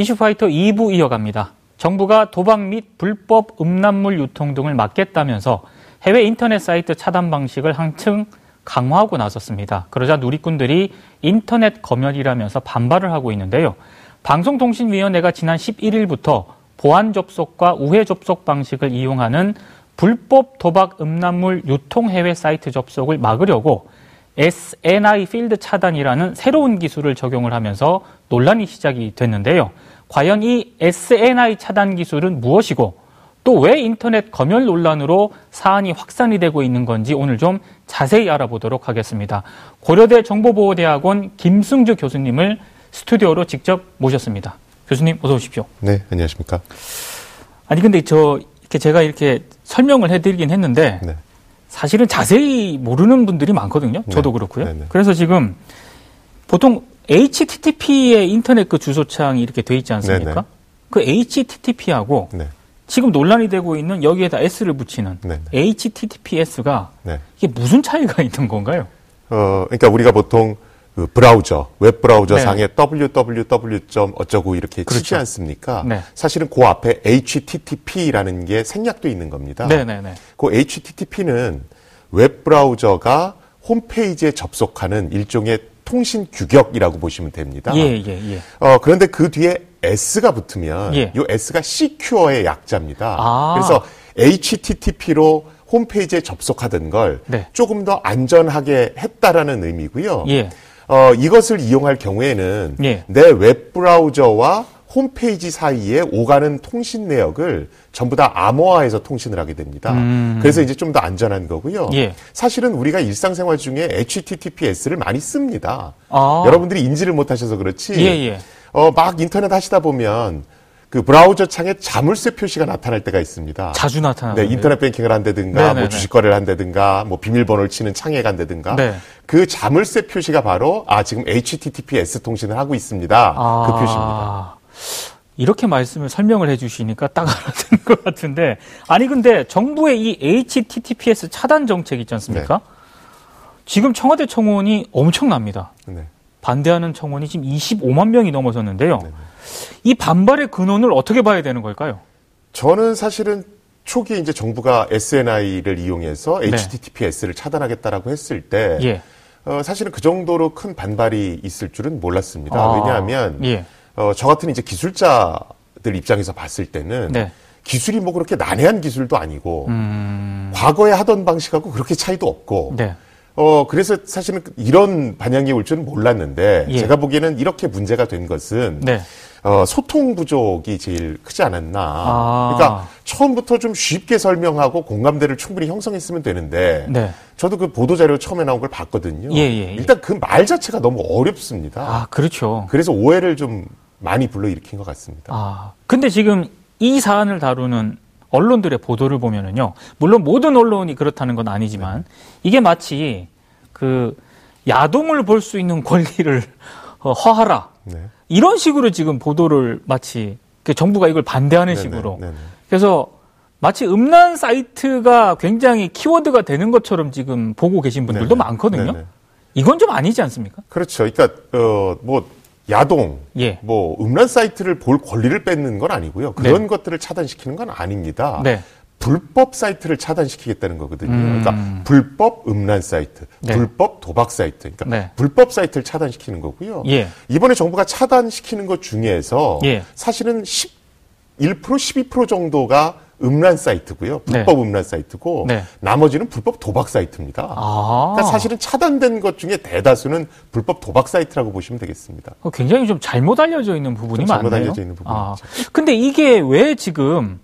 이슈파이터 2부 이어갑니다. 정부가 도박 및 불법 음란물 유통 등을 막겠다면서 해외 인터넷 사이트 차단 방식을 한층 강화하고 나섰습니다. 그러자 누리꾼들이 인터넷 검열이라면서 반발을 하고 있는데요. 방송통신위원회가 지난 11일부터 보안 접속과 우회 접속 방식을 이용하는 불법 도박 음란물 유통 해외 사이트 접속을 막으려고 SNI 필드 차단이라는 새로운 기술을 적용을 하면서 논란이 시작이 됐는데요. 과연 이 SNI 차단 기술은 무엇이고 또 왜 인터넷 검열 논란으로 사안이 확산이 되고 있는 건지 오늘 좀 자세히 알아보도록 하겠습니다. 고려대 정보보호대학원 김승주 교수님을 스튜디오로 직접 모셨습니다. 교수님 어서 오십시오. 네, 안녕하십니까? 아니 근데 저 이렇게 제가 이렇게 설명을 해드리긴 했는데 네. 사실은 자세히 모르는 분들이 많거든요. 네. 저도 그렇고요. 네네. 그래서 지금 보통 HTTP의 인터넷 그 주소창이 이렇게 돼 있지 않습니까? 네네. 그 HTTP하고 네. 지금 논란이 되고 있는 여기에다 S를 붙이는 네네. HTTPS가 네. 이게 무슨 차이가 있는 건가요? 어, 그러니까 우리가 보통 그 브라우저, 웹 브라우저 네. 상에 www. 어쩌고 이렇게 그렇죠. 치지 않습니까? 네. 사실은 그 앞에 HTTP라는 게 생략돼 있는 겁니다. 네 네네. 네, 네. 그 HTTP는 웹 브라우저가 홈페이지에 접속하는 일종의 통신 규격이라고 보시면 됩니다. 예, 예, 예. 어, 그런데 그 뒤에 S가 붙으면 예. 이 S가 Secure의 약자입니다. 아. 그래서 HTTP로 홈페이지에 접속하던 걸 네. 조금 더 안전하게 했다라는 의미고요. 예. 어, 이것을 이용할 경우에는 예. 내 웹브라우저와 홈페이지 사이에 오가는 통신 내역을 전부 다 암호화해서 통신을 하게 됩니다. 음. 그래서 이제 좀 더 안전한 거고요. 예. 사실은 우리가 일상생활 중에 HTTPS를 많이 씁니다. 아. 여러분들이 인지를 못하셔서 그렇지. 예, 예. 어, 막 인터넷 하시다 보면 그 브라우저 창에 자물쇠 표시가 나타날 때가 있습니다. 자주 나타나요. 네, 인터넷 뱅킹을 한다든가, 네네네. 뭐 주식 거래를 한다든가, 뭐 비밀번호를 치는 창에 간다든가, 네. 그 자물쇠 표시가 바로 아 지금 HTTPS 통신을 하고 있습니다. 아... 그 표시입니다. 이렇게 말씀을 설명을 해주시니까 딱 알아듣는 것 같은데 아니 근데 정부의 이 HTTPS 차단 정책 있지 않습니까? 네. 지금 청와대 청원이 엄청납니다. 네. 반대하는 청원이 지금 25만 명이 넘어섰는데요. 네. 이 반발의 근원을 어떻게 봐야 되는 걸까요? 저는 사실은 초기에 이제 정부가 SNI를 이용해서 HTTPS를 차단하겠다라고 했을 때 예. 어, 사실은 그 정도로 큰 반발이 있을 줄은 몰랐습니다. 아, 왜냐하면 예. 어, 저 같은 이제 기술자들 입장에서 봤을 때는 네. 기술이 뭐 그렇게 난해한 기술도 아니고 음... 과거에 하던 방식하고 그렇게 차이도 없고 네. 어 그래서 사실은 이런 반향이 올 줄은 몰랐는데 예. 제가 보기에는 이렇게 문제가 된 것은 네. 어, 소통 부족이 제일 크지 않았나. 아. 그러니까 처음부터 좀 쉽게 설명하고 공감대를 충분히 형성했으면 되는데 네. 저도 그 보도 자료 처음에 나온 걸 봤거든요. 예, 예, 예. 일단 그 말 자체가 너무 어렵습니다. 아, 그렇죠. 그래서 오해를 좀 많이 불러일으킨 것 같습니다. 아, 근데 지금 이 사안을 다루는 언론들의 보도를 보면은요. 물론 모든 언론이 그렇다는 건 아니지만 네. 이게 마치 그 야동을 볼 수 있는 권리를 어, 허하라. 네. 이런 식으로 지금 보도를 마치 그 정부가 이걸 반대하는 네네, 식으로. 네네. 그래서 마치 음란 사이트가 굉장히 키워드가 되는 것처럼 지금 보고 계신 분들도 네네. 많거든요. 이건 좀 아니지 않습니까? 그렇죠. 그러니까 어 뭐 야동, 예. 뭐 음란 사이트를 볼 권리를 뺏는 건 아니고요. 그런 네. 것들을 차단시키는 건 아닙니다. 네. 불법 사이트를 차단시키겠다는 거거든요. 음. 그러니까 불법 음란 사이트, 네. 불법 도박 사이트, 그러니까 네. 불법 사이트를 차단시키는 거고요. 예. 이번에 정부가 차단시키는 것 중에서 예. 사실은 11% 12% 정도가 음란 사이트고요. 네. 불법 네. 음란 사이트고 네. 나머지는 불법 도박 사이트입니다. 아. 그러니까 사실은 차단된 것 중에 대다수는 불법 도박 사이트라고 보시면 되겠습니다. 어, 굉장히 좀 잘못 알려져 있는 부분이 많네요. 잘못 알려져 있는 부분이죠. 아. 근데 이게 왜 지금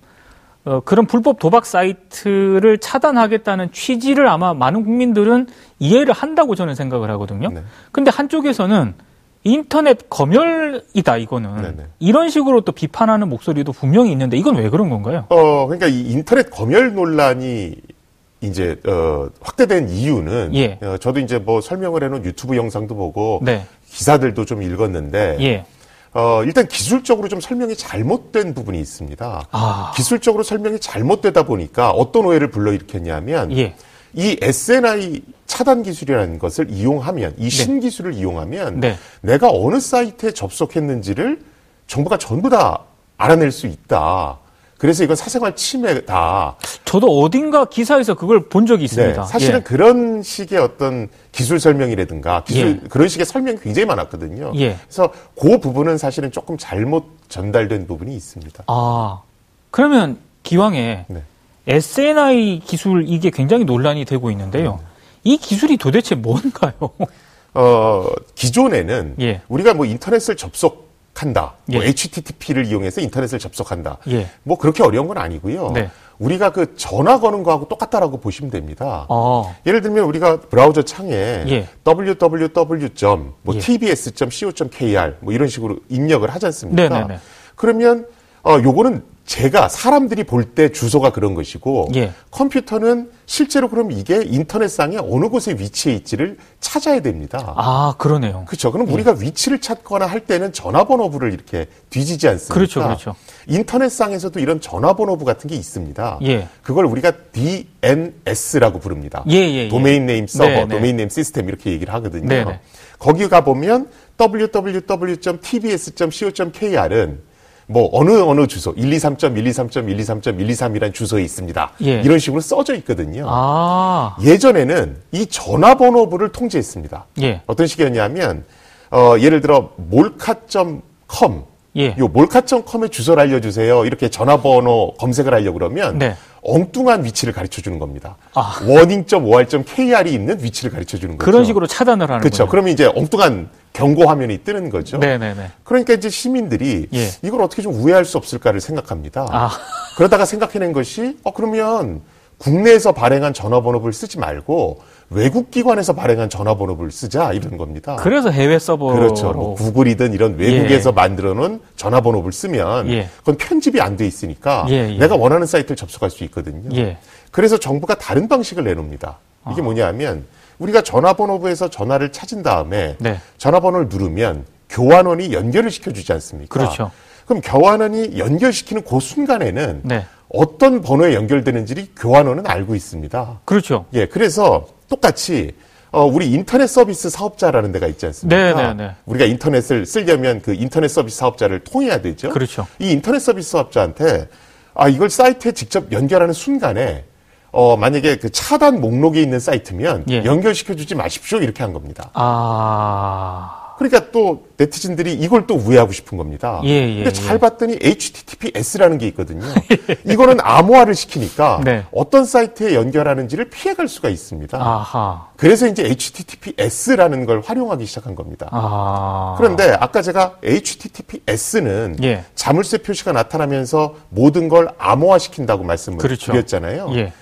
어, 그런 불법 도박 사이트를 차단하겠다는 취지를 아마 많은 국민들은 이해를 한다고 저는 생각을 하거든요. 네. 근데 한쪽에서는 인터넷 검열이다 이거는 네네. 이런 식으로 또 비판하는 목소리도 분명히 있는데 이건 왜 그런 건가요? 어 그러니까 이 인터넷 검열 논란이 이제 어 확대된 이유는 예. 어, 저도 이제 뭐 설명을 해놓은 유튜브 영상도 보고 네. 기사들도 좀 읽었는데 예. 어, 일단 기술적으로 좀 설명이 잘못된 부분이 있습니다. 아. 기술적으로 설명이 잘못되다 보니까 어떤 오해를 불러일으켰냐면 예. 이 SNI 차단 기술이라는 것을 이용하면 이 네. 신기술을 네. 이용하면 네. 내가 어느 사이트에 접속했는지를 정부가 전부 다 알아낼 수 있다. 그래서 이건 사생활 침해다. 저도 어딘가 기사에서 그걸 본 적이 있습니다. 네, 사실은 예. 그런 식의 어떤 기술 설명이라든가 기술 예. 그런 식의 설명이 굉장히 많았거든요. 예. 그래서 그 부분은 사실은 조금 잘못 전달된 부분이 있습니다. 아 그러면 기왕에 네. SNI 기술 이게 굉장히 논란이 되고 있는데요. 음. 이 기술이 도대체 뭔가요? 어 기존에는 예. 우리가 뭐 인터넷을 접속 한다. 뭐 예. 뭐 HTTP를 이용해서 인터넷을 접속한다. 예. 뭐 그렇게 어려운 건 아니고요. 네. 우리가 그 전화 거는 거하고 똑같다라고 보시면 됩니다. 어. 예를 들면 우리가 브라우저 창에 예. www. 뭐 예. tbs.co.kr 뭐 이런 식으로 입력을 하지 않습니까? 네네네. 네, 네. 그러면 어 요거는 제가 사람들이 볼 때 주소가 그런 것이고 예. 컴퓨터는 실제로 그럼 이게 인터넷상에 어느 곳에 위치해 있지를 찾아야 됩니다. 아 그러네요. 그렇죠. 그럼 예. 우리가 위치를 찾거나 할 때는 전화번호부를 이렇게 뒤지지 않습니까? 그렇죠, 그렇죠. 인터넷상에서도 이런 전화번호부 같은 게 있습니다. 예. 그걸 우리가 DNS라고 부릅니다. 예, 예, 예. domain name server, 네, 네. domain name system 이렇게 얘기를 하거든요. 네, 네. 거기 가 보면 www.tbs.co.kr은 뭐 어느 어느 주소 123.123.123.123이라는 주소에 있습니다. 예. 이런 식으로 써져 있거든요. 아. 예전에는 이 전화번호부를 통제했습니다. 예. 어떤 식이었냐면 어, 예를 들어 몰카.com 예. 요 몰카.com의 주소를 알려주세요. 이렇게 전화번호 검색을 하려고 그러면 네. 엉뚱한 위치를 가르쳐 주는 겁니다. 아. 워닝.or.kr이 있는 위치를 가르쳐 주는 거죠. 그런 식으로 차단을 하는 거죠. 그러면 이제 엉뚱한 경고 화면이 뜨는 거죠. 네네네. 그러니까 이제 시민들이 예. 이걸 어떻게 좀 우회할 수 없을까를 생각합니다. 아. 그러다가 생각해낸 것이 어 그러면 국내에서 발행한 전화번호를 쓰지 말고 외국 기관에서 발행한 전화번호를 쓰자 이런 겁니다. 그래서 해외 서버로 그렇죠. 뭐 구글이든 이런 외국에서 예. 만들어 놓은 전화번호를 쓰면 예. 그건 편집이 안 돼 있으니까 예, 예, 내가 원하는 사이트를 접속할 수 있거든요. 예. 그래서 정부가 다른 방식을 내놓습니다. 이게 아. 뭐냐면 우리가 전화번호부에서 전화를 찾은 다음에 네. 전화번호를 누르면 교환원이 연결을 시켜주지 않습니까? 그렇죠. 그럼 교환원이 연결시키는 그 순간에는 네. 어떤 번호에 연결되는지 교환원은 알고 있습니다. 그렇죠. 예, 그래서 똑같이 어, 우리 인터넷 서비스 사업자라는 데가 있지 않습니까? 네, 네, 네. 우리가 인터넷을 쓰려면 그 인터넷 서비스 사업자를 통해야 되죠. 그렇죠. 이 인터넷 서비스 사업자한테 아 이걸 사이트에 직접 연결하는 순간에 어, 만약에 그 차단 목록에 있는 사이트면 예. 연결시켜 주지 마십시오. 이렇게 한 겁니다. 아. 그러니까 또 네티즌들이 이걸 또 우회하고 싶은 겁니다. 예, 예, 근데 잘 예. 봤더니 HTTPS라는 게 있거든요. 이거는 암호화를 시키니까 네. 어떤 사이트에 연결하는지를 피해갈 수가 있습니다. 아하. 그래서 이제 HTTPS라는 걸 활용하기 시작한 겁니다. 아. 그런데 아까 제가 HTTPS는 예. 자물쇠 표시가 나타나면서 모든 걸 암호화 시킨다고 말씀을 그렇죠. 드렸잖아요. 예.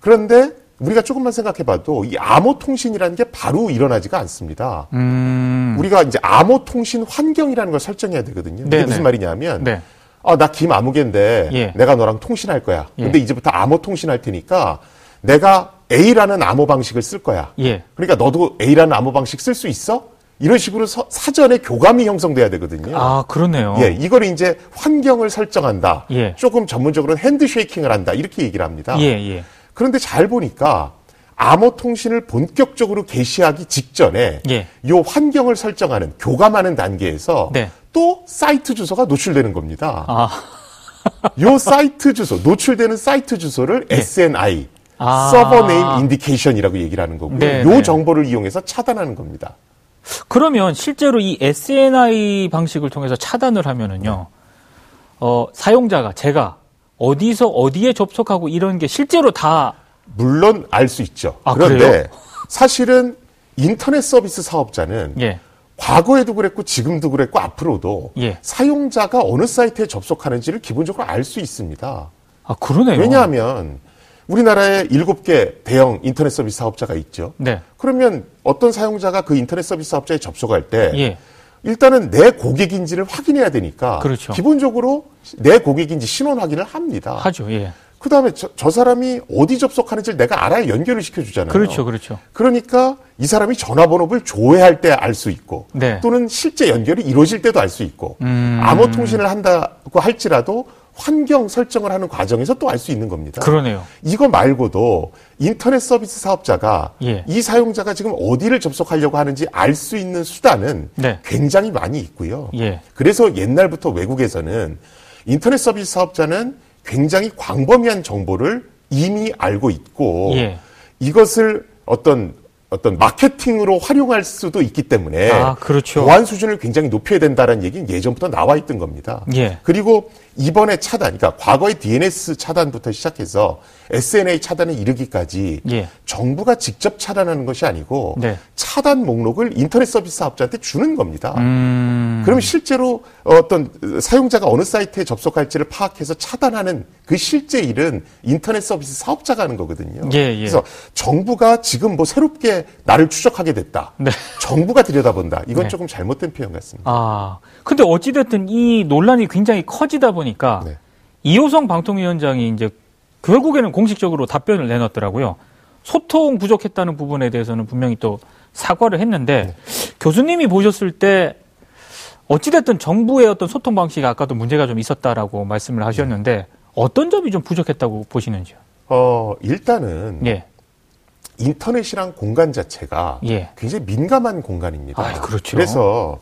그런데 우리가 조금만 생각해봐도 이 암호 통신이라는 게 바로 일어나지가 않습니다. 음. 우리가 이제 암호 통신 환경이라는 걸 설정해야 되거든요. 이게 무슨 말이냐면, 네. 아, 나 김아무개인데 예. 내가 너랑 통신할 거야. 예. 근데 이제부터 암호 통신할 테니까 내가 A라는 암호 방식을 쓸 거야. 예. 그러니까 너도 A라는 암호 방식 쓸 수 있어? 이런 식으로 서, 사전에 교감이 형성돼야 되거든요. 아, 그러네요. 예, 이걸 이제 환경을 설정한다. 예. 조금 전문적으로는 핸드쉐이킹을 한다. 이렇게 얘기를 합니다. 예, 예. 그런데 잘 보니까 암호 통신을 본격적으로 개시하기 직전에 예. 요 환경을 설정하는 교감하는 단계에서 네. 또 사이트 주소가 노출되는 겁니다. 아. 요 사이트 주소 노출되는 사이트 주소를 네. SNI 아. server name indication이라고 얘기를 하는 거고요. 네, 요 네. 정보를 이용해서 차단하는 겁니다. 그러면 실제로 이 SNI 방식을 통해서 차단을 하면은요. 어, 사용자가 제가 어디서 어디에 접속하고 이런 게 실제로 다 물론 알 수 있죠. 아, 그런데 그래요? 사실은 인터넷 서비스 사업자는 예. 과거에도 그랬고 지금도 그랬고 앞으로도 예. 사용자가 어느 사이트에 접속하는지를 기본적으로 알 수 있습니다. 아 그러네요. 왜냐하면 우리나라에 일곱 개 대형 인터넷 서비스 사업자가 있죠. 네. 그러면 어떤 사용자가 그 인터넷 서비스 사업자에 접속할 때 예. 일단은 내 고객인지를 확인해야 되니까 그렇죠. 기본적으로 내 고객인지 신원 확인을 합니다. 하죠. 예. 그 다음에 저, 저 사람이 어디 접속하는지를 내가 알아야 연결을 시켜주잖아요. 그렇죠, 그렇죠. 그러니까 이 사람이 전화번호를 조회할 때 알 수 있고 네. 또는 실제 연결이 이루어질 때도 알 수 있고 음... 암호 통신을 한다고 할지라도 환경 설정을 하는 과정에서 또 알 수 있는 겁니다. 그러네요. 이거 말고도 인터넷 서비스 사업자가 예. 이 사용자가 지금 어디를 접속하려고 하는지 알 수 있는 수단은 네. 굉장히 많이 있고요. 예. 그래서 옛날부터 외국에서는 인터넷 서비스 사업자는 굉장히 광범위한 정보를 이미 알고 있고 예. 이것을 어떤 어떤 마케팅으로 활용할 수도 있기 때문에 아, 그렇죠. 보안 수준을 굉장히 높여야 된다는 얘기는 예전부터 나와 있던 겁니다. 예. 그리고 이번에 차단, 그러니까 과거의 DNS 차단부터 시작해서 SNA 차단에 이르기까지 예. 정부가 직접 차단하는 것이 아니고 네. 차단 목록을 인터넷 서비스 사업자한테 주는 겁니다. 음... 그럼 실제로 어떤 사용자가 어느 사이트에 접속할지를 파악해서 차단하는 그 실제 일은 인터넷 서비스 사업자가 하는 거거든요. 예, 예. 그래서 정부가 지금 뭐 새롭게 나를 추적하게 됐다. 네. 정부가 들여다본다. 이건 네. 조금 잘못된 표현 같습니다. 아, 근데 어찌됐든 이 논란이 굉장히 커지다 보니 까 네. 이호성 방통위원장이 이제 결국에는 공식적으로 답변을 내놨더라고요. 소통 부족했다는 부분에 대해서는 분명히 또 사과를 했는데 네. 교수님이 보셨을 때 어찌됐든 정부의 어떤 소통 방식이 아까도 문제가 좀 있었다라고 말씀을 하셨는데 어떤 점이 좀 부족했다고 보시는지요? 어, 일단은 예. 인터넷이란 공간 자체가 예. 굉장히 민감한 공간입니다. 아, 그렇죠. 그래서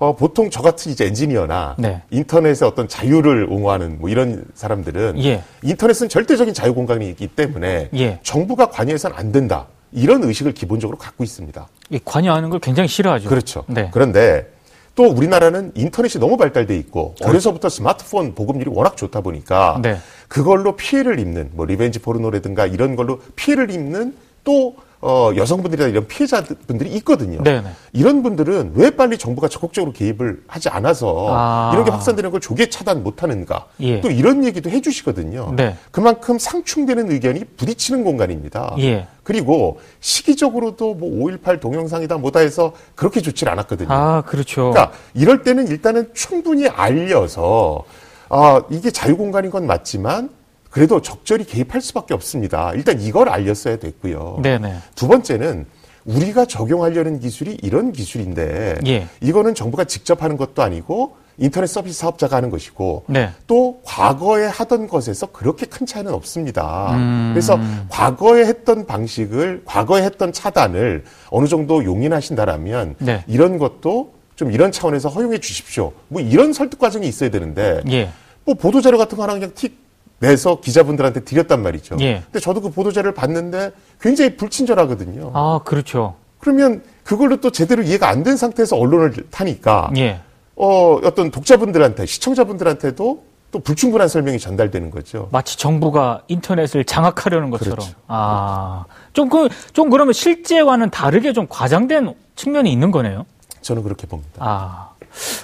어, 보통 저 같은 이제 엔지니어나 네. 인터넷의 어떤 자유를 옹호하는 뭐 이런 사람들은 예. 인터넷은 절대적인 자유 공간이기 때문에 예. 정부가 관여해서는 안 된다. 이런 의식을 기본적으로 갖고 있습니다. 관여하는 걸 굉장히 싫어하죠. 그렇죠. 네. 그런데 또 우리나라는 인터넷이 너무 발달돼 있고 그렇죠. 어려서부터 스마트폰 보급률이 워낙 좋다 보니까 네. 그걸로 피해를 입는 뭐 리벤지 포르노라든가 이런 걸로 피해를 입는 또 어, 여성분들이나 이런 피해자분들이 있거든요. 네네. 네. 이런 분들은 왜 빨리 정부가 적극적으로 개입을 하지 않아서 아. 이런 게 확산되는 걸 조기에 차단 못하는가. 예. 또 이런 얘기도 해주시거든요. 네. 그만큼 상충되는 의견이 부딪히는 공간입니다. 예. 그리고 시기적으로도 뭐 5.18 동영상이다 뭐다 해서 그렇게 좋지 않았거든요. 아, 그렇죠. 그러니까 이럴 때는 일단은 충분히 알려서 아, 이게 자유공간인 건 맞지만 그래도 적절히 개입할 수밖에 없습니다. 일단 이걸 알렸어야 됐고요. 네네. 두 번째는 우리가 적용하려는 기술이 이런 기술인데 예. 이거는 정부가 직접 하는 것도 아니고 인터넷 서비스 사업자가 하는 것이고 네. 또 과거에 하던 것에서 그렇게 큰 차이는 없습니다. 음. 그래서 과거에 했던 방식을 과거에 했던 차단을 어느 정도 용인하신다라면 네. 이런 것도 좀 이런 차원에서 허용해 주십시오. 뭐 이런 설득 과정이 있어야 되는데 예. 뭐 보도 자료 같은 거 하나 그냥 틱 내서 기자분들한테 드렸단 말이죠. 예. 근데 저도 그 보도자를 료 봤는데 굉장히 불친절하거든요. 아, 그렇죠. 그러면 그걸로 또 제대로 이해가 안 된 상태에서 언론을 타니까 예. 어, 어떤 독자분들한테 시청자분들한테도 또 불충분한 설명이 전달되는 거죠. 마치 정부가 인터넷을 장악하려는 것처럼. 그렇죠. 아, 좀 그, 좀 그러면 실제와는 다르게 좀 과장된 측면이 있는 거네요. 저는 그렇게 봅니다. 아.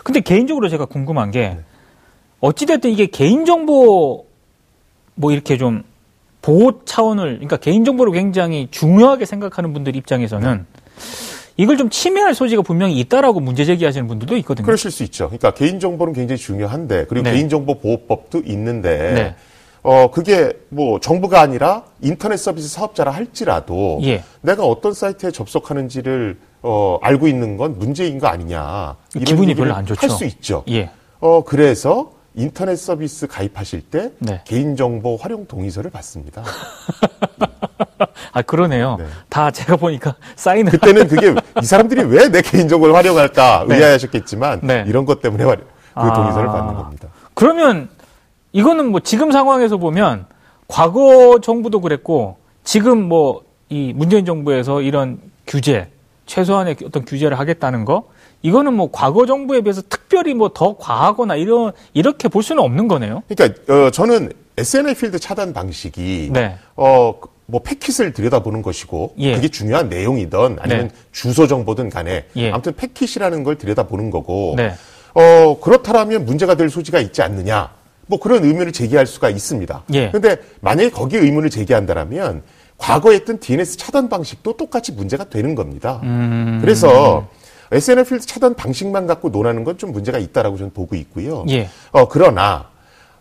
근데 개인적으로 제가 궁금한 게, 네. 어찌됐든 이게 개인정보 뭐 이렇게 좀 보호 차원을 그러니까 개인정보를 굉장히 중요하게 생각하는 분들 입장에서는 이걸 좀 침해할 소지가 분명히 있다라고 문제 제기하시는 분들도 있거든요. 그러실 수 있죠. 그러니까 개인정보는 굉장히 중요한데 그리고 네. 개인정보 보호법도 있는데 네. 어 그게 뭐 정부가 아니라 인터넷 서비스 사업자라 할지라도 예. 내가 어떤 사이트에 접속하는지를 어 알고 있는 건 문제인 거 아니냐. 기분이 별로 안 좋죠. 할 수 있죠. 예. 어 그래서 인터넷 서비스 가입하실 때 네. 개인정보 활용 동의서를 받습니다. 아 그러네요. 네. 다 제가 보니까 사인을 그때는 그게 이 사람들이 왜 내 개인정보를 활용할까 네. 의아하셨겠지만 네. 이런 것 때문에 그 아... 동의서를 받는 겁니다. 그러면 이거는 뭐 지금 상황에서 보면 과거 정부도 그랬고 지금 뭐 이 문재인 정부에서 이런 규제 최소한의 어떤 규제를 하겠다는 거 이거는 뭐 과거 정부에 비해서 특별히 뭐 더 과하거나 이런 이렇게 볼 수는 없는 거네요. 그러니까 어, 저는 SNL 필드 차단 방식이 네. 어, 뭐 패킷을 들여다보는 것이고 예. 그게 중요한 내용이든 아니면 네. 주소 정보든 간에 예. 아무튼 패킷이라는 걸 들여다보는 거고 네. 어, 그렇다라면 문제가 될 소지가 있지 않느냐. 뭐 그런 의문을 제기할 수가 있습니다. 예. 그런데 만약에 거기에 의문을 제기한다라면 과거에 했던 DNS 차단 방식도 똑같이 문제가 되는 겁니다. 음... 그래서 SNL 필드 차단 방식만 갖고 논하는 건 좀 문제가 있다라고 저는 보고 있고요. 예. 어, 그러나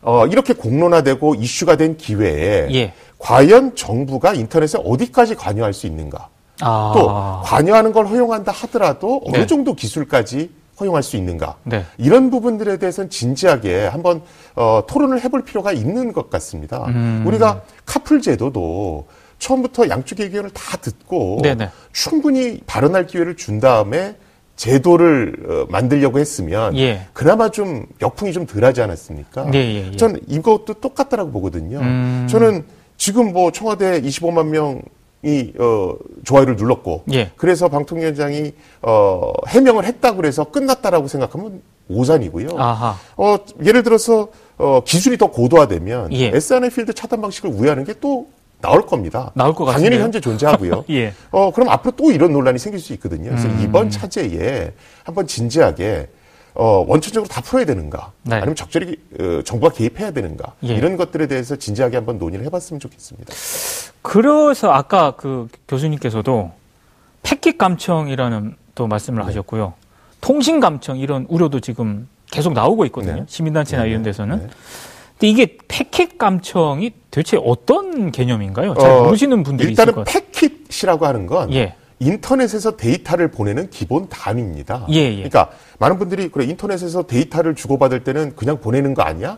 어, 이렇게 공론화되고 이슈가 된 기회에 예. 과연 정부가 인터넷에 어디까지 관여할 수 있는가? 아. 또 관여하는 걸 허용한다 하더라도 어느 네. 정도 기술까지 허용할 수 있는가? 네. 이런 부분들에 대해서는 진지하게 한번 어, 토론을 해볼 필요가 있는 것 같습니다. 음. 우리가 카풀 제도도 처음부터 양쪽의 의견을 다 듣고 네네. 충분히 발언할 기회를 준 다음에 제도를 어, 만들려고 했으면 예. 그나마 좀 역풍이 좀 덜하지 않았습니까? 예, 예, 예. 저는 이것도 똑같다라고 보거든요. 음. 저는 지금 뭐 청와대 25만 명이 어, 좋아요를 눌렀고 예. 그래서 방통위원장이 어, 해명을 했다고 그래서 끝났다라고 생각하면 오산이고요. 아하. 어, 예를 들어서 어, 기술이 더 고도화되면 예. SNL 필드 차단 방식을 우회하는 게 또 나올 겁니다. 나올 것 같아요. 당연히 현재 존재하고요. 예. 어, 그럼 앞으로 또 이런 논란이 생길 수 있거든요. 그래서 음. 이번 차제에 한번 진지하게 어, 원천적으로 다 풀어야 되는가? 네. 아니면 적절히 어, 정부가 개입해야 되는가? 예. 이런 것들에 대해서 진지하게 한번 논의를 해봤으면 좋겠습니다. 그래서 아까 그 교수님께서도 패킷 감청이라는 또 말씀을 네. 하셨고요. 통신 감청 이런 우려도 지금 계속 나오고 있거든요. 네. 시민단체나 네. 이런 데서는. 네. 근데 이게 패킷 감청이 대체 어떤 개념인가요? 잘 어, 모르시는 분들이 일단은 있을 것 같아요. 패킷이라고 하는 건 예. 인터넷에서 데이터를 보내는 기본 단위입니다. 예, 예. 그러니까 많은 분들이 그래 인터넷에서 데이터를 주고받을 때는 그냥 보내는 거 아니야?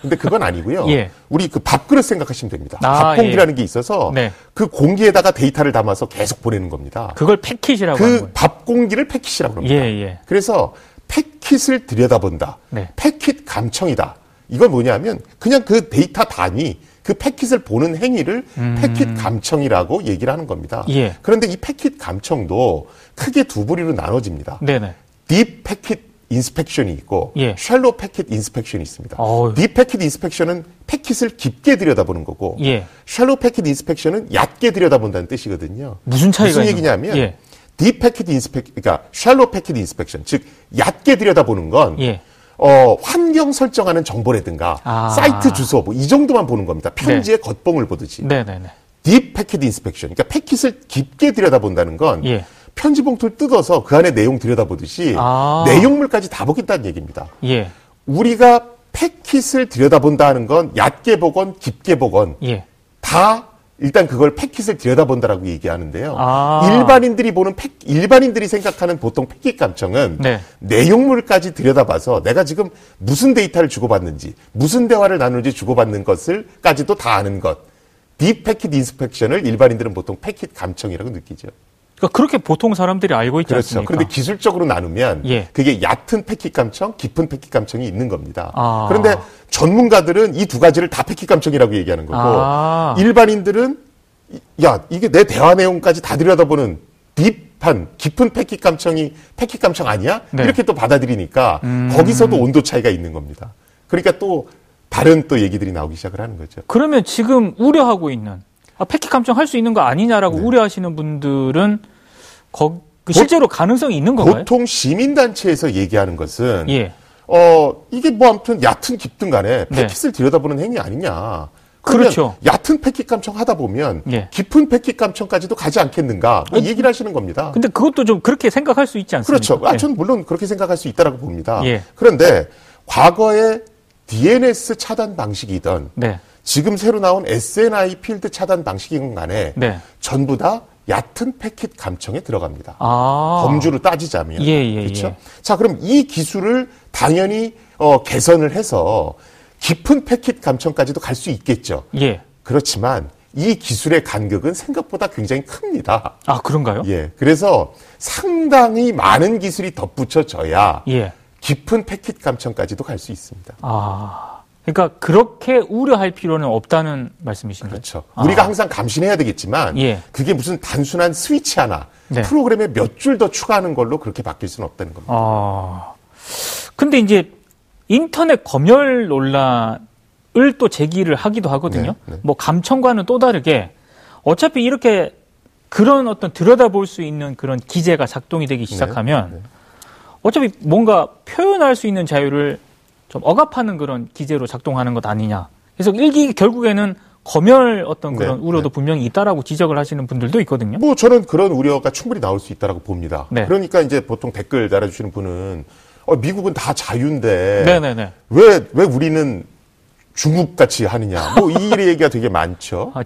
근데 그건 아니고요. 예. 우리 그 밥그릇 생각하시면 됩니다. 아, 밥공기라는 예. 게 있어서 네. 그 공기에다가 데이터를 담아서 계속 보내는 겁니다. 그걸 패킷이라고 그 밥공기를 패킷이라고 합니다. 예, 예. 그래서 패킷을 들여다본다. 네. 패킷 감청이다. 이건 뭐냐면 그냥 그 데이터 단위 그 패킷을 보는 행위를 음. 패킷 감청이라고 얘기를 하는 겁니다. 예. 그런데 이 패킷 감청도 크게 두 부류로 나눠집니다. 네네. deep packet inspection이 있고 예. shallow packet inspection이 있습니다. 어휴. deep packet inspection은 패킷을 깊게 들여다보는 거고 예. shallow packet inspection은 얕게 들여다본다는 뜻이거든요. 무슨 차이가 무슨 얘기냐면 예. deep packet inspec 그러니까 shallow packet inspection 즉 얕게 들여다보는 건 예. 어, 환경 설정하는 정보라든가 아. 사이트 주소 뭐 이 정도만 보는 겁니다. 편지의 네. 겉봉을 보듯이. 네네 네. deep packet inspection. 그러니까 패킷을 깊게 들여다본다는 건 예. 편지 봉투를 뜯어서 그 안에 내용 들여다보듯이 아. 내용물까지 다 보겠다는 얘기입니다. 예. 우리가 패킷을 들여다본다는 건 얕게 보건 깊게 보건 예. 다 일단 그걸 패킷을 들여다본다라고 얘기하는데요. 아. 일반인들이 보는 패, 일반인들이 생각하는 보통 패킷 감청은 네. 내용물까지 들여다봐서 내가 지금 무슨 데이터를 주고받는지, 무슨 대화를 나누는지 주고받는 것을까지도 다 아는 것. deep packet inspection을 일반인들은 보통 패킷 감청이라고 느끼죠. 그러니까 그렇게 보통 사람들이 알고 있지 그렇죠. 않습니까? 그런데 기술적으로 나누면 예. 그게 얕은 패킷 감청, 깊은 패킷 감청이 있는 겁니다. 아. 그런데 전문가들은 이 두 가지를 다 패킷 감청이라고 얘기하는 거고 아. 일반인들은 야 이게 내 대화 내용까지 다 들여다보는 deep한 깊은 패킷 감청이 패킷 감청 아니야? 네. 이렇게 또 받아들이니까 음. 거기서도 온도 차이가 있는 겁니다. 그러니까 또 다른 또 얘기들이 나오기 시작을 하는 거죠. 그러면 지금 우려하고 있는 아, 패킷 감청 할 수 있는 거 아니냐라고 네. 우려하시는 분들은 거, 그 실제로 가능성이 있는 건가요? 보통 시민단체에서 얘기하는 것은 예. 어 이게 뭐 아무튼 얕은 깊든 간에 네. 패킷을 네. 들여다보는 행위 아니냐. 그렇죠. 얕은 패킷 감청 하다 보면 예. 깊은 패킷 감청까지도 가지 않겠는가 뭐 얘기를 하시는 겁니다. 근데 그것도 좀 그렇게 생각할 수 있지 않습니까? 그렇죠. 아, 예. 저는 물론 그렇게 생각할 수 있다라고 봅니다. 예. 그런데 과거에 DNS 차단 방식이던 네. 지금 새로 나온 SNI 필드 차단 방식인 간에 네. 전부 다 얕은 패킷 감청에 들어갑니다. 아. 범주로 따지자면. 예, 예, 그렇죠? 예. 자, 그럼 이 기술을 당연히 어, 개선을 해서 깊은 패킷 감청까지도 갈 수 있겠죠. 예. 그렇지만 이 기술의 간격은 생각보다 굉장히 큽니다. 아, 그런가요? 예. 그래서 상당히 많은 기술이 덧붙여져야 예. 깊은 패킷 감청까지도 갈 수 있습니다. 아. 그러니까 그렇게 우려할 필요는 없다는 말씀이신가요? 그렇죠. 아. 우리가 항상 감시해야 되겠지만 예. 그게 무슨 단순한 스위치 하나 네. 프로그램에 몇 줄 더 추가하는 걸로 그렇게 바뀔 수는 없다는 겁니다. 아. 근데 이제 인터넷 검열 논란을 또 제기를 하기도 하거든요. 네, 네. 뭐 감청과는 또 다르게 어차피 이렇게 그런 어떤 들여다볼 수 있는 그런 기재가 작동이 되기 네, 시작하면 네. 어차피 뭔가 표현할 수 있는 자유를 좀 억압하는 그런 기재로 작동하는 것 아니냐. 그래서 일기 결국에는 검열 어떤 그런 네, 우려도 네. 분명히 있다라고 지적을 하시는 분들도 있거든요. 뭐 저는 그런 우려가 충분히 나올 수 있다라고 봅니다. 네. 그러니까 이제 보통 댓글 달아주시는 분은 어, 미국은 다 자유인데 네네네. 왜, 왜 우리는 중국 같이 하느냐. 뭐 이런 얘기가 되게 많죠. 아,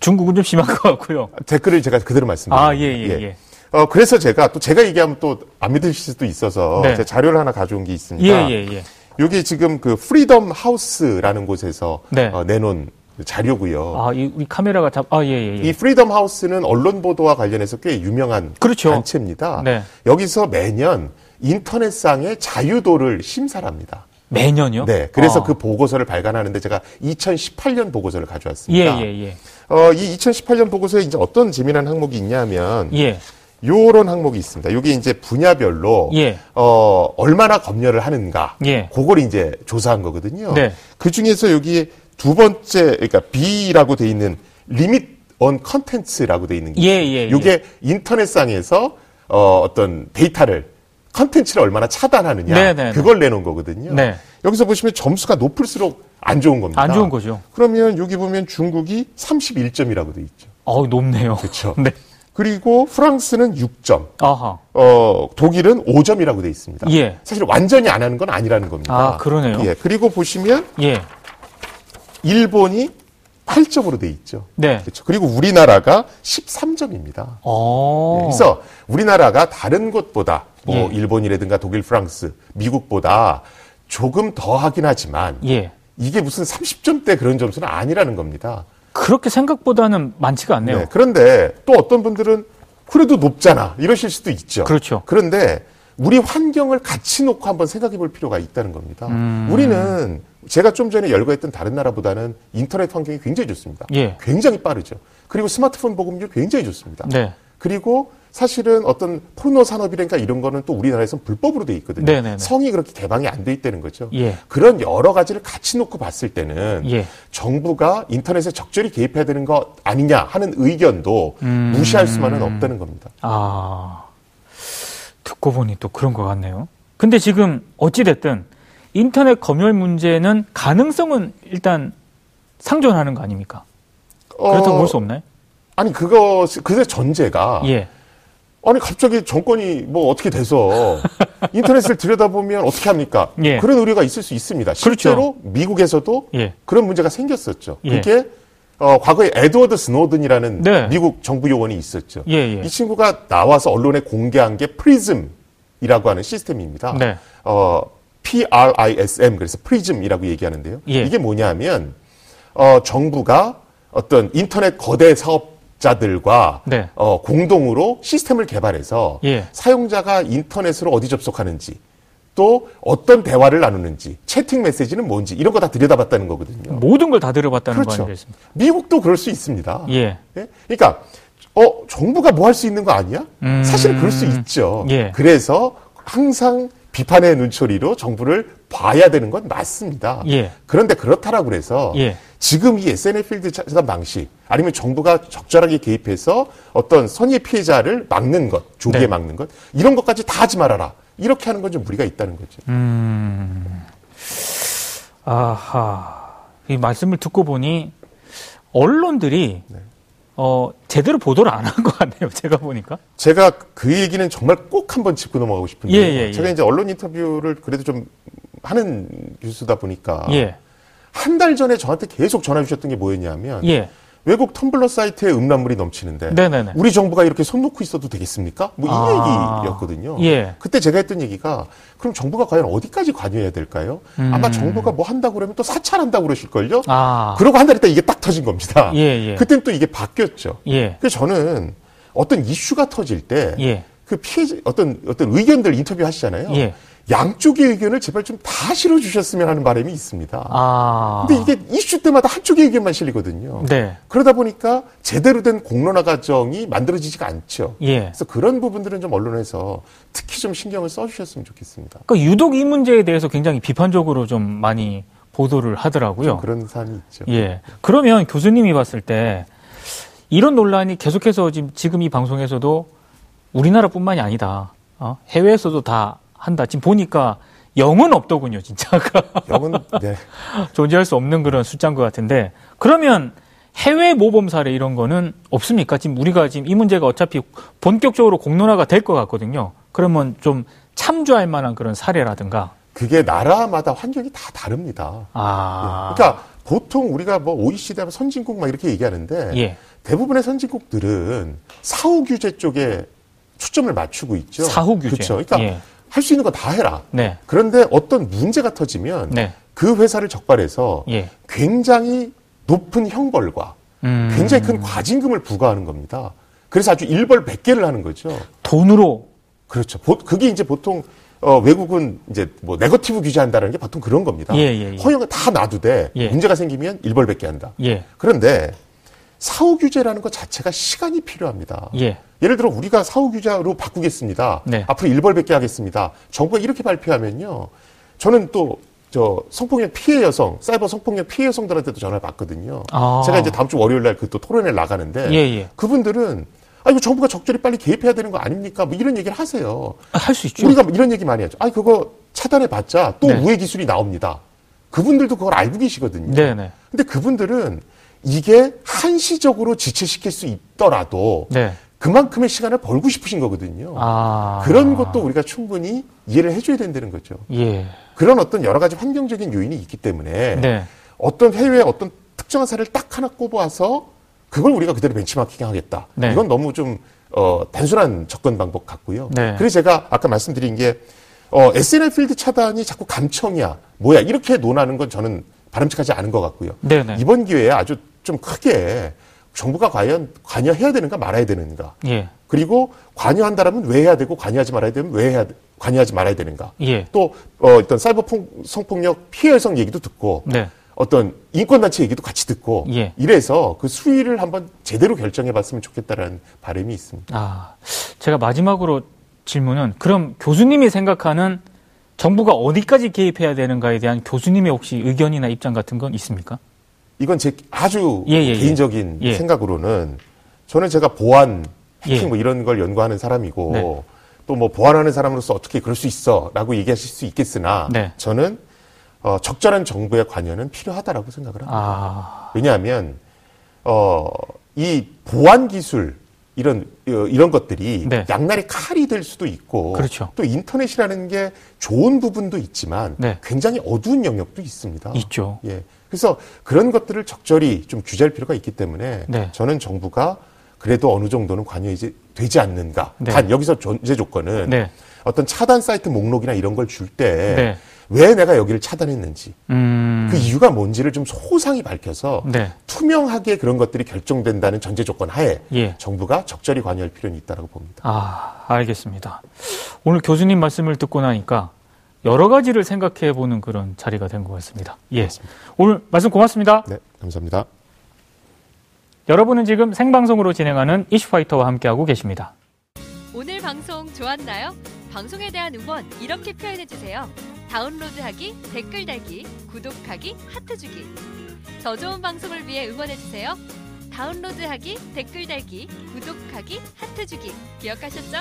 중국은 좀 심한 것 같고요. 댓글을 제가 그대로 말씀드립니다. 아, 예, 예, 예. 예. 어, 그래서 제가 또 제가 얘기하면 또 안 믿으실 수도 있어서 네. 제 자료를 하나 가져온 게 있습니다. 예, 예, 예. 여기 지금 그 프리덤 하우스라는 곳에서 네. 어, 내놓은 자료고요. 아, 이, 이 카메라가 잡, 아, 예, 예, 예. 이 프리덤 하우스는 언론 보도와 관련해서 꽤 유명한 그렇죠. 단체입니다. 네. 여기서 매년 인터넷상의 자유도를 심사를 합니다. 매년요? 네. 그래서 아. 그 보고서를 발간하는데 제가 2018년 보고서를 가져왔습니다. 예, 예, 예. 어, 이 2018년 보고서에 이제 어떤 재미난 항목이 있냐면 예. 요런 항목이 있습니다. 이게 이제 분야별로 예. 어 얼마나 검열을 하는가, 예. 그걸 이제 조사한 거거든요. 네. 그 중에서 여기 두 번째 그러니까 B라고 돼 있는 리밋 on 컨텐츠라고 돼 있는 게 예, 예, 예. 이게 인터넷상에서 어 어떤 데이터를 컨텐츠를 얼마나 차단하느냐 네네네. 네, 네. 그걸 내놓은 거거든요. 네. 여기서 보시면 점수가 높을수록 안 좋은 겁니다. 안 좋은 거죠. 그러면 여기 보면 중국이 31점이라고 돼 있죠. 어, 높네요. 그렇죠. 네. 그리고 프랑스는 6점. 아하. 어, 독일은 5점이라고 돼 있습니다. 예. 사실 완전히 안 하는 건 아니라는 겁니다. 아, 그러네요. 예. 그리고 보시면 예. 일본이 8점으로 돼 있죠. 네. 그렇죠. 그리고 우리나라가 13점입니다. 어. 예. 그래서 우리나라가 다른 곳보다 뭐 예. 일본이라든가 독일, 프랑스, 미국보다 조금 더 하긴 하지만 예. 이게 무슨 30점대 그런 점수는 아니라는 겁니다. 그렇게 생각보다는 많지가 않네요. 네, 그런데 또 어떤 분들은 그래도 높잖아 이러실 수도 있죠. 그렇죠. 그런데 우리 환경을 같이 놓고 한번 생각해 볼 필요가 있다는 겁니다. 음. 우리는 제가 좀 전에 열거했던 다른 나라보다는 인터넷 환경이 굉장히 좋습니다. 예. 굉장히 빠르죠. 그리고 스마트폰 보급률 굉장히 좋습니다. 네. 그리고 사실은 어떤 포르노 산업이라든가 이런 거는 또 우리나라에서는 불법으로 돼 있거든요. 네네네. 성이 그렇게 개방이 안 돼 있다는 거죠. 예. 그런 여러 가지를 같이 놓고 봤을 때는 예. 정부가 인터넷에 적절히 개입해야 되는 거 아니냐 하는 의견도 음... 무시할 수만은 없다는 겁니다. 아 듣고 보니 또 그런 것 같네요. 근데 지금 어찌 됐든 인터넷 검열 문제는 가능성은 일단 상존하는 거 아닙니까? 그렇다고 어... 볼수 없나요? 아니 그거 그게 전제가 예. 아니 갑자기 정권이 뭐 어떻게 돼서 인터넷을 들여다보면 어떻게 합니까? 예. 그런 우려가 있을 수 있습니다. 그렇죠. 실제로 그렇죠. 미국에서도 예. 그런 문제가 생겼었죠. 예. 그게 어, 과거에 에드워드 스노든이라는 네. 미국 정부 요원이 있었죠. 예, 예. 이 친구가 나와서 언론에 공개한 게 프리즘이라고 하는 시스템입니다. 네. 어, PRISM 그래서 프리즘이라고 얘기하는데요. 예. 이게 뭐냐면 어, 정부가 어떤 인터넷 거대 사업자들과 네. 어, 공동으로 시스템을 개발해서 예. 사용자가 인터넷으로 어디 접속하는지 또 어떤 대화를 나누는지 채팅 메시지는 뭔지 이런 거 다 들여다봤다는 거거든요. 모든 걸 다 들여봤다는 그렇죠. 거 아니겠습니까? 미국도 그럴 수 있습니다. 예. 예? 그러니까 어 정부가 뭐 할 수 있는 거 아니야? 음... 사실은 그럴 수 있죠. 예. 그래서 항상 비판의 눈초리로 정부를 봐야 되는 건 맞습니다. 예. 그런데 그렇다라고 그래서 예. 지금 이 SNL 필드 차단 방식 아니면 정부가 적절하게 개입해서 어떤 선의 피해자를 막는 것, 조기에 네. 막는 것 이런 것까지 다 하지 말아라. 이렇게 하는 건 좀 무리가 있다는 거죠. 음. 아하. 이 말씀을 듣고 보니 언론들이 네. 어, 제대로 보도를 안 한 것 같네요. 제가 보니까. 제가 그 얘기는 정말 꼭 한번 짚고 넘어가고 싶은데. 예, 예, 예. 제가 이제 언론 인터뷰를 그래도 좀 하는 교수다 보니까. 예. 한 달 전에 저한테 계속 전화 주셨던 게 뭐였냐면 예. 외국 텀블러 사이트에 음란물이 넘치는데 네네네. 우리 정부가 이렇게 손 놓고 있어도 되겠습니까? 뭐이 아. 얘기였거든요. 예. 그때 제가 했던 얘기가 그럼 정부가 과연 어디까지 관여해야 될까요? 음. 아마 정부가 뭐 한다고 그러면 또 사찰한다고 그러실걸요? 아. 그러고 한 달 있다 이게 딱 터진 겁니다. 예, 예. 그때는 또 이게 바뀌었죠. 예. 그래서 저는 어떤 이슈가 터질 때그 예. 피해자 어떤 어떤 의견들 인터뷰 하시잖아요. 예. 양쪽의 의견을 제발 좀 다 실어주셨으면 하는 바람이 있습니다. 아. 근데 이게 이슈 때마다 한쪽의 의견만 실리거든요. 네. 그러다 보니까 제대로 된 공론화 과정이 만들어지지가 않죠. 예. 그래서 그런 부분들은 좀 언론에서 특히 좀 신경을 써주셨으면 좋겠습니다. 그러니까 유독 이 문제에 대해서 굉장히 비판적으로 좀 많이 보도를 하더라고요. 그런 사안이 있죠. 예. 그러면 교수님이 봤을 때 이런 논란이 계속해서 지금, 지금 이 방송에서도 우리나라뿐만이 아니다. 어? 해외에서도 다 한다. 지금 보니까 0은 없더군요, 진짜. 0은, 네. 존재할 수 없는 그런 숫자인 것 같은데. 그러면 해외 모범 사례 이런 거는 없습니까? 지금 우리가 지금 이 문제가 어차피 본격적으로 공론화가 될 것 같거든요. 그러면 좀 참조할 만한 그런 사례라든가. 그게 나라마다 환경이 다 다릅니다. 아. 예. 그러니까 보통 우리가 뭐 OECD 하면 선진국 막 이렇게 얘기하는데 예. 대부분의 선진국들은 사후 규제 쪽에 초점을 맞추고 있죠. 사후 규제. 그렇죠. 그러니까 예. 할 수 있는 거 다 해라. 네. 그런데 어떤 문제가 터지면 네. 그 회사를 적발해서 예. 굉장히 높은 형벌과 음. 굉장히 큰 과징금을 부과하는 겁니다. 그래서 아주 일벌 백개를 하는 거죠. 돈으로 그렇죠. 그게 이제 보통 어, 외국은 이제 뭐 네거티브 규제한다는 게 보통 그런 겁니다. 예, 예, 예. 허용을 다 놔두되 예. 문제가 생기면 일벌백계 한다. 예. 그런데 사후 규제라는 것 자체가 시간이 필요합니다. 예. 예를 들어 우리가 사후 규제로 바꾸겠습니다. 네. 앞으로 일벌백계 하겠습니다. 정부가 이렇게 발표하면요. 저는 또 저 성폭력 피해 여성, 사이버 성폭력 피해 여성들한테도 전화를 받거든요. 아. 제가 이제 다음 주 월요일 날 그 또 토론회 나가는데 예, 그분들은 아, 이거 정부가 적절히 빨리 개입해야 되는 거 아닙니까? 뭐 이런 얘기를 하세요. 아, 할수 있죠. 우리가 뭐 이런 얘기 많이 하죠. 아, 그거 차단해 봤자 또 네. 우회 기술이 나옵니다. 그분들도 그걸 알고 계시거든요. 네네. 네. 근데 그분들은 이게 한시적으로 지체시킬 수 있더라도 네. 그만큼의 시간을 벌고 싶으신 거거든요. 아. 그런 것도 우리가 충분히 이해를 해줘야 된다는 거죠. 예. 그런 어떤 여러 가지 환경적인 요인이 있기 때문에 네. 어떤 해외 어떤 특정한 사례를 딱 하나 꼽아서 그걸 우리가 그대로 벤치마킹 하겠다. 네. 이건 너무 좀 어, 단순한 접근 방법 같고요. 네. 그래서 제가 아까 말씀드린 게 어, SNL 필드 차단이 자꾸 감청이야, 뭐야 이렇게 논하는 건 저는 바람직하지 않은 것 같고요. 네네. 네. 이번 기회에 아주 좀 크게 정부가 과연 관여해야 되는가 말아야 되는가. 예. 그리고 관여한다라면 왜 해야 되고 관여하지 말아야 되면 왜 해야 관여하지 말아야 되는가. 예. 또 어, 어떤 사이버 성폭력 피해 여성 얘기도 듣고 네. 어떤 인권단체 얘기도 같이 듣고 예. 이래서 그 수위를 한번 제대로 결정해 봤으면 좋겠다라는 바람이 있습니다. 아, 제가 마지막으로 질문은 그럼 교수님이 생각하는 정부가 어디까지 개입해야 되는가에 대한 교수님의 혹시 의견이나 입장 같은 건 있습니까? 이건 제 아주 예, 예, 예. 개인적인 예. 생각으로는 저는 제가 보안, 해킹 예. 뭐 이런 걸 연구하는 사람이고 네. 또뭐 보안하는 사람으로서 어떻게 그럴 수 있어라고 얘기하실 수 있겠으나 네. 저는 어, 적절한 정부의 관여는 필요하다라고 생각을 합니다. 아... 왜냐하면 어, 이 보안 기술 이런 어, 이런 것들이 네. 양날의 칼이 될 수도 있고 그렇죠. 또 인터넷이라는 게 좋은 부분도 있지만 네. 굉장히 어두운 영역도 있습니다. 있죠. 예. 그래서 그런 것들을 적절히 좀 규제할 필요가 있기 때문에 네. 저는 정부가 그래도 어느 정도는 관여이 되지 않는가. 네. 단 여기서 존재 조건은 네. 어떤 차단 사이트 목록이나 이런 걸 줄때 네. 왜 내가 여기를 차단했는지 음... 그 이유가 뭔지를 좀 소상히 밝혀서 네. 투명하게 그런 것들이 결정된다는 전제 조건 하에 예. 정부가 적절히 관여할 필요는 있다고 봅니다. 아 알겠습니다. 오늘 교수님 말씀을 듣고 나니까 여러 가지를 생각해 보는 그런 자리가 된 것 같습니다. 예. 맞습니다. 오늘 말씀 고맙습니다. 네, 감사합니다. 여러분은 지금 생방송으로 진행하는 이슈파이터와 함께하고 계십니다. 오늘 방송 좋았나요? 방송에 대한 응원 이렇게 표현해 주세요. 다운로드하기, 댓글 달기, 구독하기, 하트 주기. 더 좋은 방송을 위해 응원해 주세요. 다운로드하기, 댓글 달기, 구독하기, 하트 주기. 기억하셨죠?